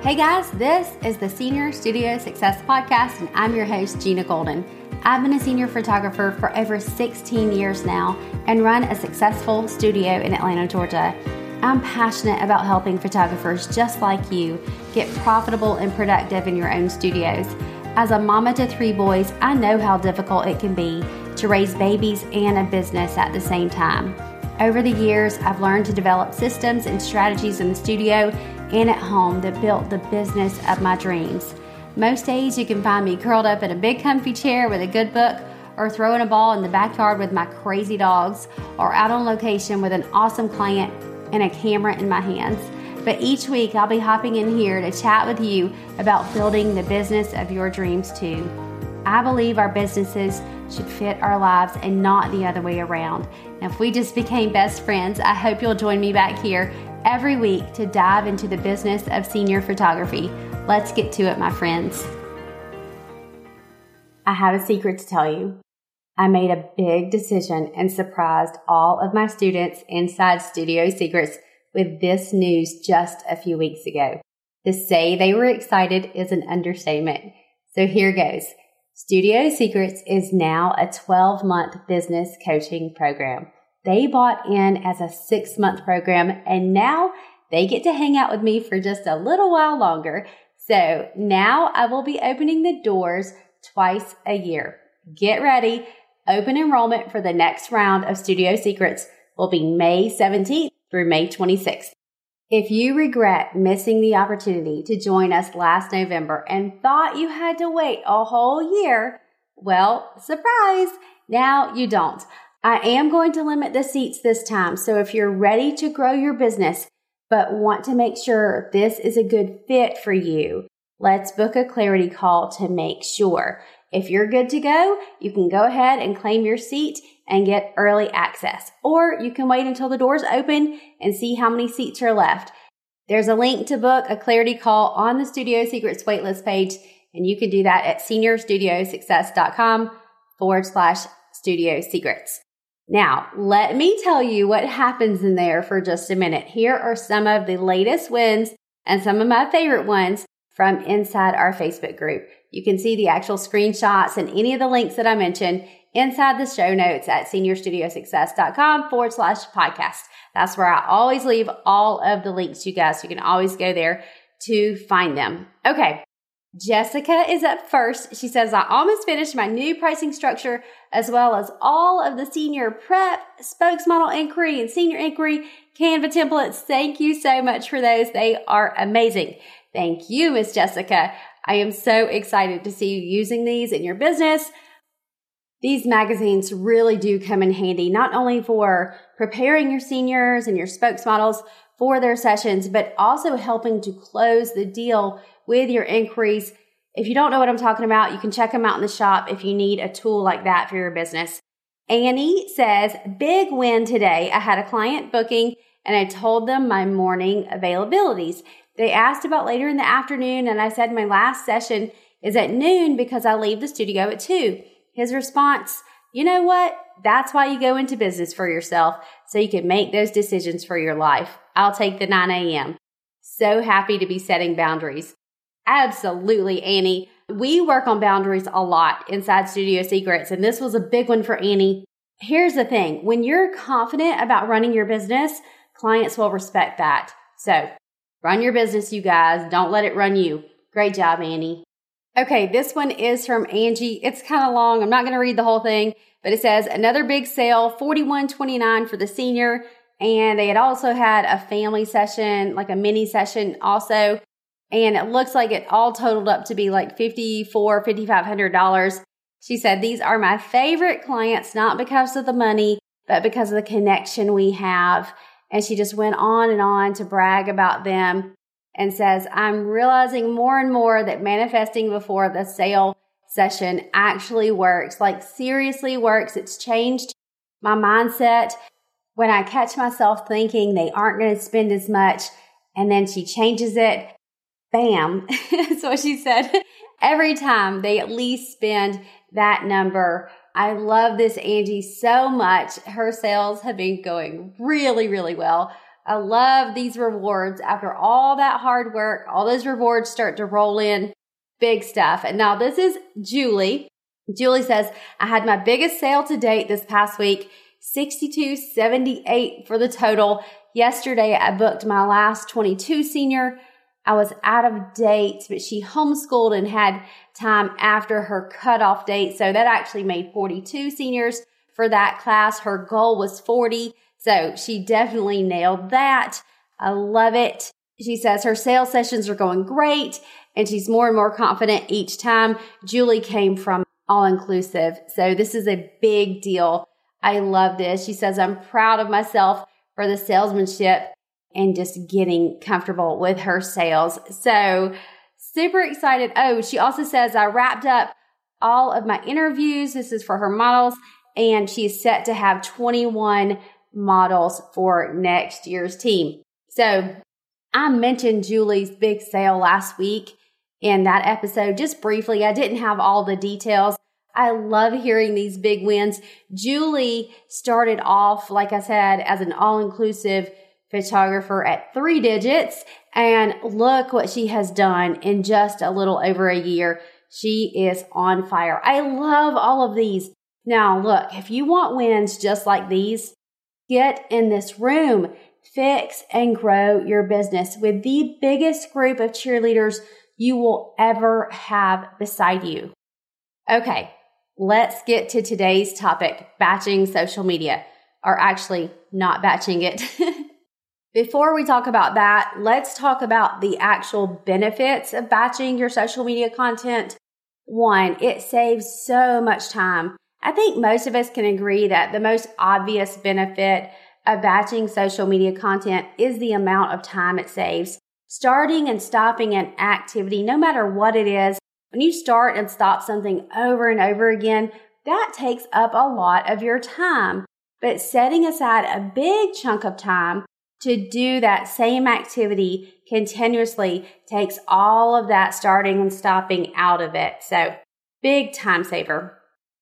Hey guys, this is the Senior Studio Success Podcast, and I'm your host, Gina Golden. I've been a senior photographer for over 16 years now and run a successful studio in Atlanta, Georgia. I'm passionate about helping photographers just like you get profitable and productive in your own studios. As a mama to three boys, I know how difficult it can be to raise babies and a business at the same time. Over the years, I've learned to develop systems and strategies in the studio and at home that built the business of my dreams. Most days, you can find me curled up in a big comfy chair with a good book, or throwing a ball in the backyard with my crazy dogs, or out on location with an awesome client and a camera in my hands. But each week, I'll be hopping in here to chat with you about building the business of your dreams too. I believe our businesses should fit our lives and not the other way around. Now, if we just became best friends, I hope you'll join me back here every week to dive into the business of senior photography. Let's get to it, my friends. I have a secret to tell you. I made a big decision and surprised all of my students inside Studio Secrets with this news just a few weeks ago. To say they were excited is an understatement. So here goes. Studio Secrets is now a 12 month business coaching program. They bought in as a six month program and now they get to hang out with me for just a little while longer. So now I will be opening the doors twice a year. Get ready. Open enrollment for the next round of Studio Secrets will be May 17th through May 26th. If you regret missing the opportunity to join us last November and thought you had to wait a whole year, well, surprise, now you don't. I am going to limit the seats this time, so if you're ready to grow your business but want to make sure this is a good fit for you, let's book a clarity call to make sure. If you're good to go, you can go ahead and claim your seat and get early access. Or you can wait until the doors open and see how many seats are left. There's a link to book a clarity call on the Studio Secrets waitlist page, and you can do that at seniorstudiosuccess.com forward slash studio secrets. Now, let me tell you what happens in there for just a minute. Here are some of the latest wins and some of my favorite ones from inside our Facebook group. You can see the actual screenshots and any of the links that I mentioned inside the show notes at seniorstudiosuccess.com forward slash podcast. That's where I always leave all of the links, you guys. You can always go there to find them. Okay. Jessica is up first. She says, I almost finished my new pricing structure as well as all of the senior prep, spokesmodel inquiry, and senior inquiry Canva templates. Thank you so much for those. They are amazing. Thank you, Miss Jessica. I am so excited to see you using these in your business. These magazines really do come in handy, not only for preparing your seniors and your spokesmodels for their sessions, but also helping to close the deal with your inquiries. If you don't know what I'm talking about, you can check them out in the shop if you need a tool like that for your business. Annie says, big win today. I had a client booking and I told them my morning availabilities. They asked about later in the afternoon and I said my last session is at noon because I leave the studio at two. His response, you know what? That's why you go into business for yourself so you can make those decisions for your life. I'll take the 9 a.m. So happy to be setting boundaries. Absolutely, Annie. We work on boundaries a lot inside Studio Secrets, and this was a big one for Annie. Here's the thing when you're confident about running your business, clients will respect that. So run your business, you guys. Don't let it run you. Great job, Annie. Okay, this one is from Angie. It's kind of long. I'm not going to read the whole thing, but it says another big sale, 41.29 for the senior, and they had also had a family session, like a mini session also, and it looks like it all totaled up to be like 54, 5500 dollars. She said these are my favorite clients not because of the money, but because of the connection we have. And she just went on and on to brag about them and says, I'm realizing more and more that manifesting before the sale session actually works, like seriously works. It's changed my mindset. When I catch myself thinking they aren't going to spend as much, and then she changes it, bam. That's what she said. Every time they at least spend that number. I love this Angie so much. Her sales have been going really, really well. I love these rewards. After all that hard work, all those rewards start to roll in. Big stuff. And now this is Julie. Julie says, I had my biggest sale to date this past week, 6278 for the total. Yesterday, I booked my last 22 senior. I was out of date, but she homeschooled and had time after her cutoff date. So that actually made 42 seniors for that class. Her goal was 40. So she definitely nailed that. I love it. She says her sales sessions are going great and she's more and more confident each time. Julie came from all inclusive. So this is a big deal. I love this. She says, I'm proud of myself for the salesmanship and just getting comfortable with her sales. So super excited. Oh, she also says, I wrapped up all of my interviews. This is for her models and she's set to have 21 models for next year's team. So I mentioned Julie's big sale last week in that episode just briefly. I didn't have all the details. I love hearing these big wins. Julie started off, like I said, as an all inclusive photographer at three digits. And look what she has done in just a little over a year. She is on fire. I love all of these. Now, look, if you want wins just like these, get in this room, fix and grow your business with the biggest group of cheerleaders you will ever have beside you. Okay, let's get to today's topic batching social media, or actually not batching it. Before we talk about that, let's talk about the actual benefits of batching your social media content. One, it saves so much time. I think most of us can agree that the most obvious benefit of batching social media content is the amount of time it saves. Starting and stopping an activity, no matter what it is, when you start and stop something over and over again, that takes up a lot of your time. But setting aside a big chunk of time to do that same activity continuously takes all of that starting and stopping out of it. So big time saver.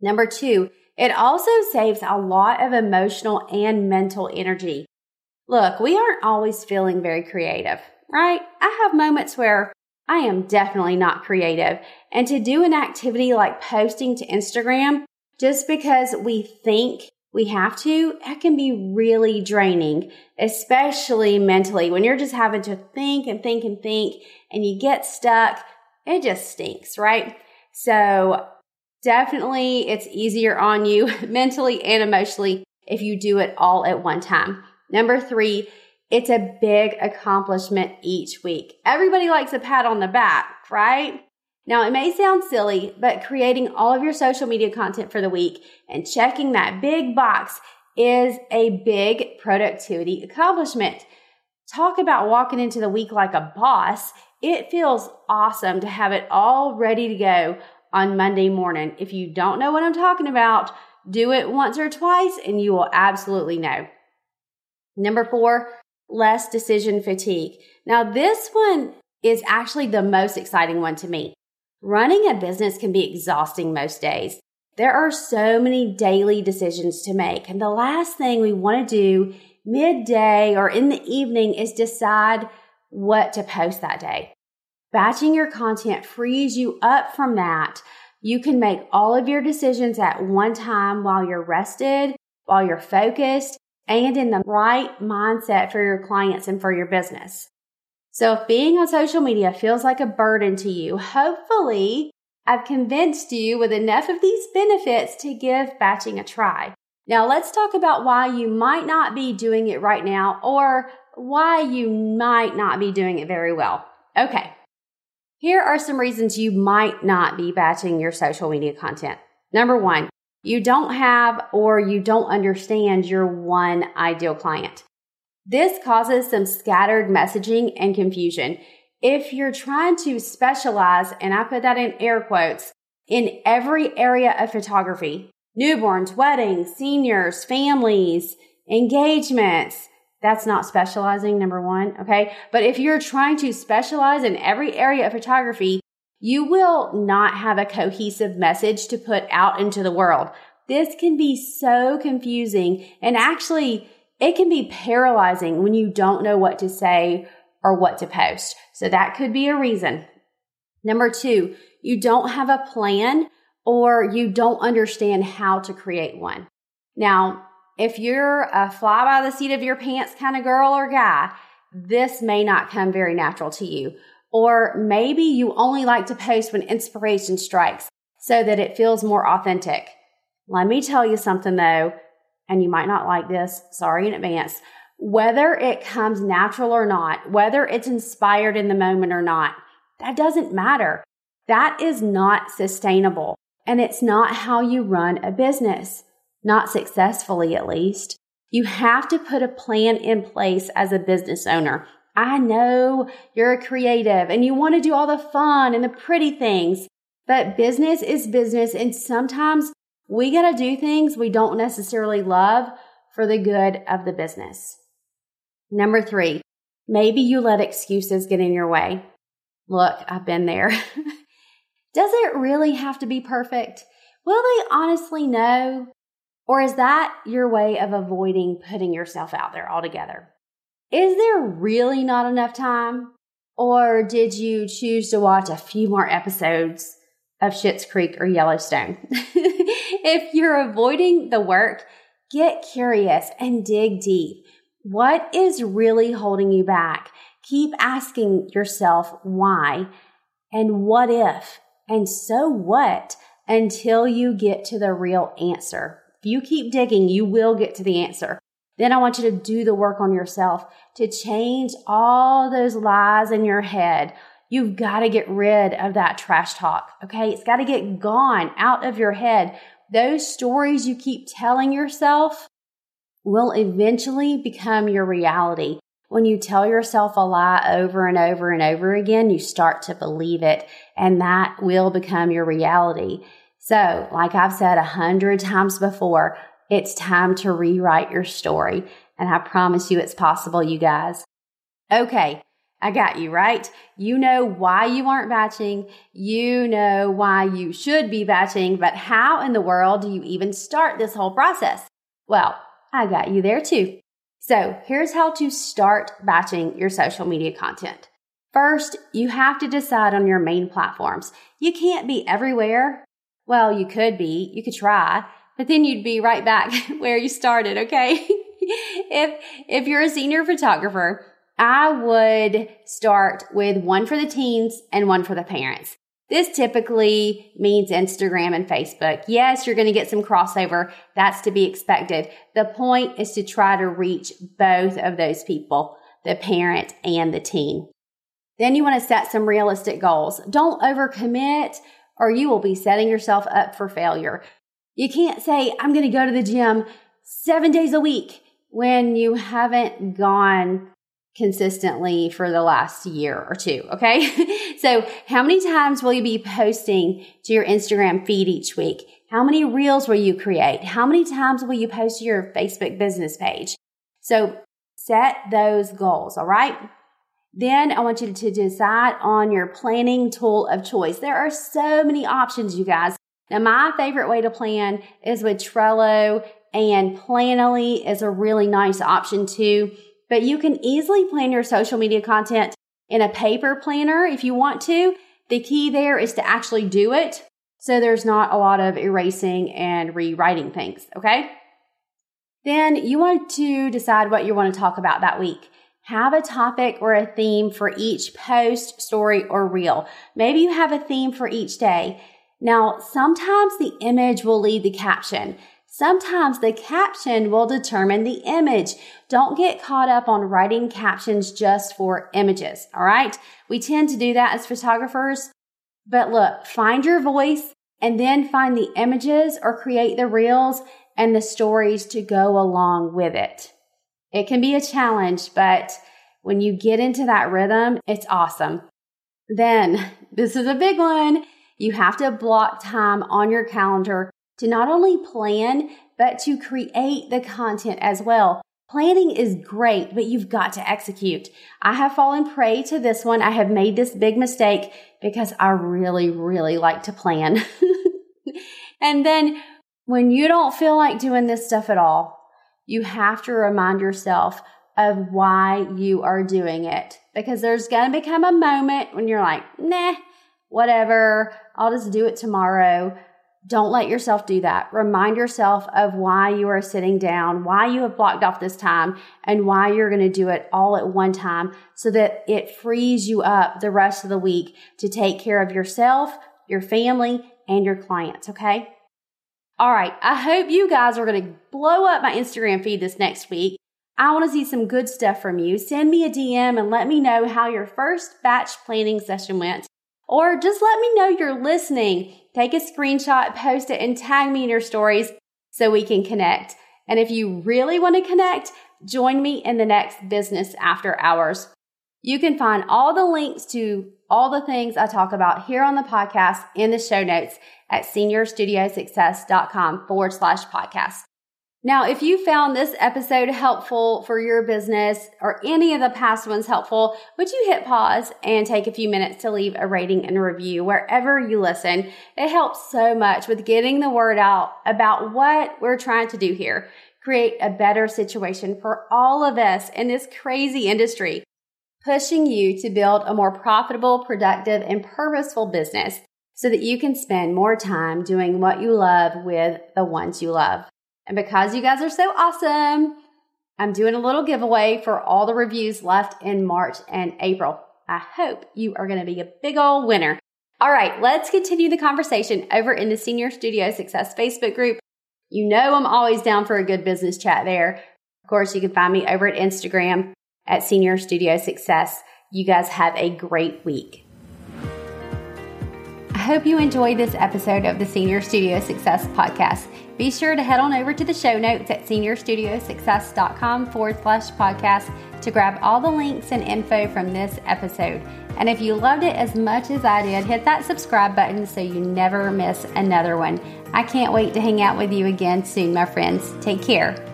Number two, it also saves a lot of emotional and mental energy. Look, we aren't always feeling very creative, right? I have moments where I am definitely not creative. And to do an activity like posting to Instagram just because we think we have to, that can be really draining, especially mentally. When you're just having to think and think and think and you get stuck, it just stinks, right? So definitely it's easier on you mentally and emotionally if you do it all at one time. Number three, it's a big accomplishment each week. Everybody likes a pat on the back, right? Now, it may sound silly, but creating all of your social media content for the week and checking that big box is a big productivity accomplishment. Talk about walking into the week like a boss. It feels awesome to have it all ready to go on Monday morning. If you don't know what I'm talking about, do it once or twice and you will absolutely know. Number four, less decision fatigue. Now, this one is actually the most exciting one to me. Running a business can be exhausting most days. There are so many daily decisions to make, and the last thing we want to do midday or in the evening is decide what to post that day. Batching your content frees you up from that. You can make all of your decisions at one time while you're rested, while you're focused, and in the right mindset for your clients and for your business. So if being on social media feels like a burden to you, hopefully I've convinced you with enough of these benefits to give batching a try. Now let's talk about why you might not be doing it right now or why you might not be doing it very well. Okay. Here are some reasons you might not be batching your social media content. Number one, you don't have or you don't understand your one ideal client. This causes some scattered messaging and confusion. If you're trying to specialize, and I put that in air quotes, in every area of photography, newborns, weddings, seniors, families, engagements, that's not specializing, number one, okay? But if you're trying to specialize in every area of photography, you will not have a cohesive message to put out into the world. This can be so confusing and actually it can be paralyzing when you don't know what to say or what to post. So that could be a reason. Number two, you don't have a plan or you don't understand how to create one. Now, if you're a fly by the seat of your pants kind of girl or guy, this may not come very natural to you. Or maybe you only like to post when inspiration strikes so that it feels more authentic. Let me tell you something though, and you might not like this, sorry in advance. Whether it comes natural or not, whether it's inspired in the moment or not, that doesn't matter. That is not sustainable. And it's not how you run a business, not successfully at least. You have to put a plan in place as a business owner. I know you're a creative and you want to do all the fun and the pretty things, but business is business. And sometimes we got to do things we don't necessarily love for the good of the business. Number three, maybe you let excuses get in your way. Look, I've been there. Does it really have to be perfect? Will they honestly know? Or is that your way of avoiding putting yourself out there altogether? Is there really not enough time? Or did you choose to watch a few more episodes of Schitt's Creek or Yellowstone? if you're avoiding the work, get curious and dig deep. What is really holding you back? Keep asking yourself why and what if and so what until you get to the real answer. If you keep digging, you will get to the answer. Then I want you to do the work on yourself to change all those lies in your head. You've got to get rid of that trash talk. Okay. It's got to get gone out of your head. Those stories you keep telling yourself will eventually become your reality. When you tell yourself a lie over and over and over again, you start to believe it and that will become your reality. So, like I've said a hundred times before, it's time to rewrite your story. And I promise you it's possible, you guys. Okay. I got you, right? You know why you aren't batching. You know why you should be batching, but how in the world do you even start this whole process? Well, I got you there too. So here's how to start batching your social media content. First, you have to decide on your main platforms. You can't be everywhere. Well, you could be, you could try, but then you'd be right back where you started, okay? if, if you're a senior photographer, I would start with one for the teens and one for the parents. This typically means Instagram and Facebook. Yes, you're going to get some crossover. That's to be expected. The point is to try to reach both of those people, the parent and the teen. Then you want to set some realistic goals. Don't overcommit or you will be setting yourself up for failure. You can't say, I'm going to go to the gym seven days a week when you haven't gone consistently for the last year or two. Okay. so how many times will you be posting to your Instagram feed each week? How many reels will you create? How many times will you post to your Facebook business page? So set those goals. All right. Then I want you to decide on your planning tool of choice. There are so many options, you guys. Now, my favorite way to plan is with Trello and Planoly is a really nice option too but you can easily plan your social media content in a paper planner if you want to. The key there is to actually do it. So there's not a lot of erasing and rewriting things. Okay. Then you want to decide what you want to talk about that week. Have a topic or a theme for each post, story, or reel. Maybe you have a theme for each day. Now, sometimes the image will lead the caption. Sometimes the caption will determine the image. Don't get caught up on writing captions just for images. All right. We tend to do that as photographers. But look, find your voice and then find the images or create the reels and the stories to go along with it. It can be a challenge, but when you get into that rhythm, it's awesome. Then this is a big one. You have to block time on your calendar to not only plan, but to create the content as well. Planning is great, but you've got to execute. I have fallen prey to this one. I have made this big mistake because I really, really like to plan. and then when you don't feel like doing this stuff at all, you have to remind yourself of why you are doing it because there's going to become a moment when you're like, nah, whatever, I'll just do it tomorrow. Don't let yourself do that. Remind yourself of why you are sitting down, why you have blocked off this time, and why you're going to do it all at one time so that it frees you up the rest of the week to take care of yourself, your family, and your clients. Okay. All right. I hope you guys are going to blow up my Instagram feed this next week. I want to see some good stuff from you. Send me a DM and let me know how your first batch planning session went. Or just let me know you're listening. Take a screenshot, post it, and tag me in your stories so we can connect. And if you really want to connect, join me in the next business after hours. You can find all the links to all the things I talk about here on the podcast in the show notes at seniorstudiosuccess.com forward slash podcast. Now, if you found this episode helpful for your business or any of the past ones helpful, would you hit pause and take a few minutes to leave a rating and review wherever you listen? It helps so much with getting the word out about what we're trying to do here. Create a better situation for all of us in this crazy industry, pushing you to build a more profitable, productive, and purposeful business so that you can spend more time doing what you love with the ones you love. And because you guys are so awesome, I'm doing a little giveaway for all the reviews left in March and April. I hope you are going to be a big old winner. All right, let's continue the conversation over in the Senior Studio Success Facebook group. You know, I'm always down for a good business chat there. Of course, you can find me over at Instagram at Senior Studio Success. You guys have a great week. I hope you enjoyed this episode of the Senior Studio Success Podcast. Be sure to head on over to the show notes at seniorstudiosuccess.com forward slash podcast to grab all the links and info from this episode. And if you loved it as much as I did, hit that subscribe button so you never miss another one. I can't wait to hang out with you again soon, my friends. Take care.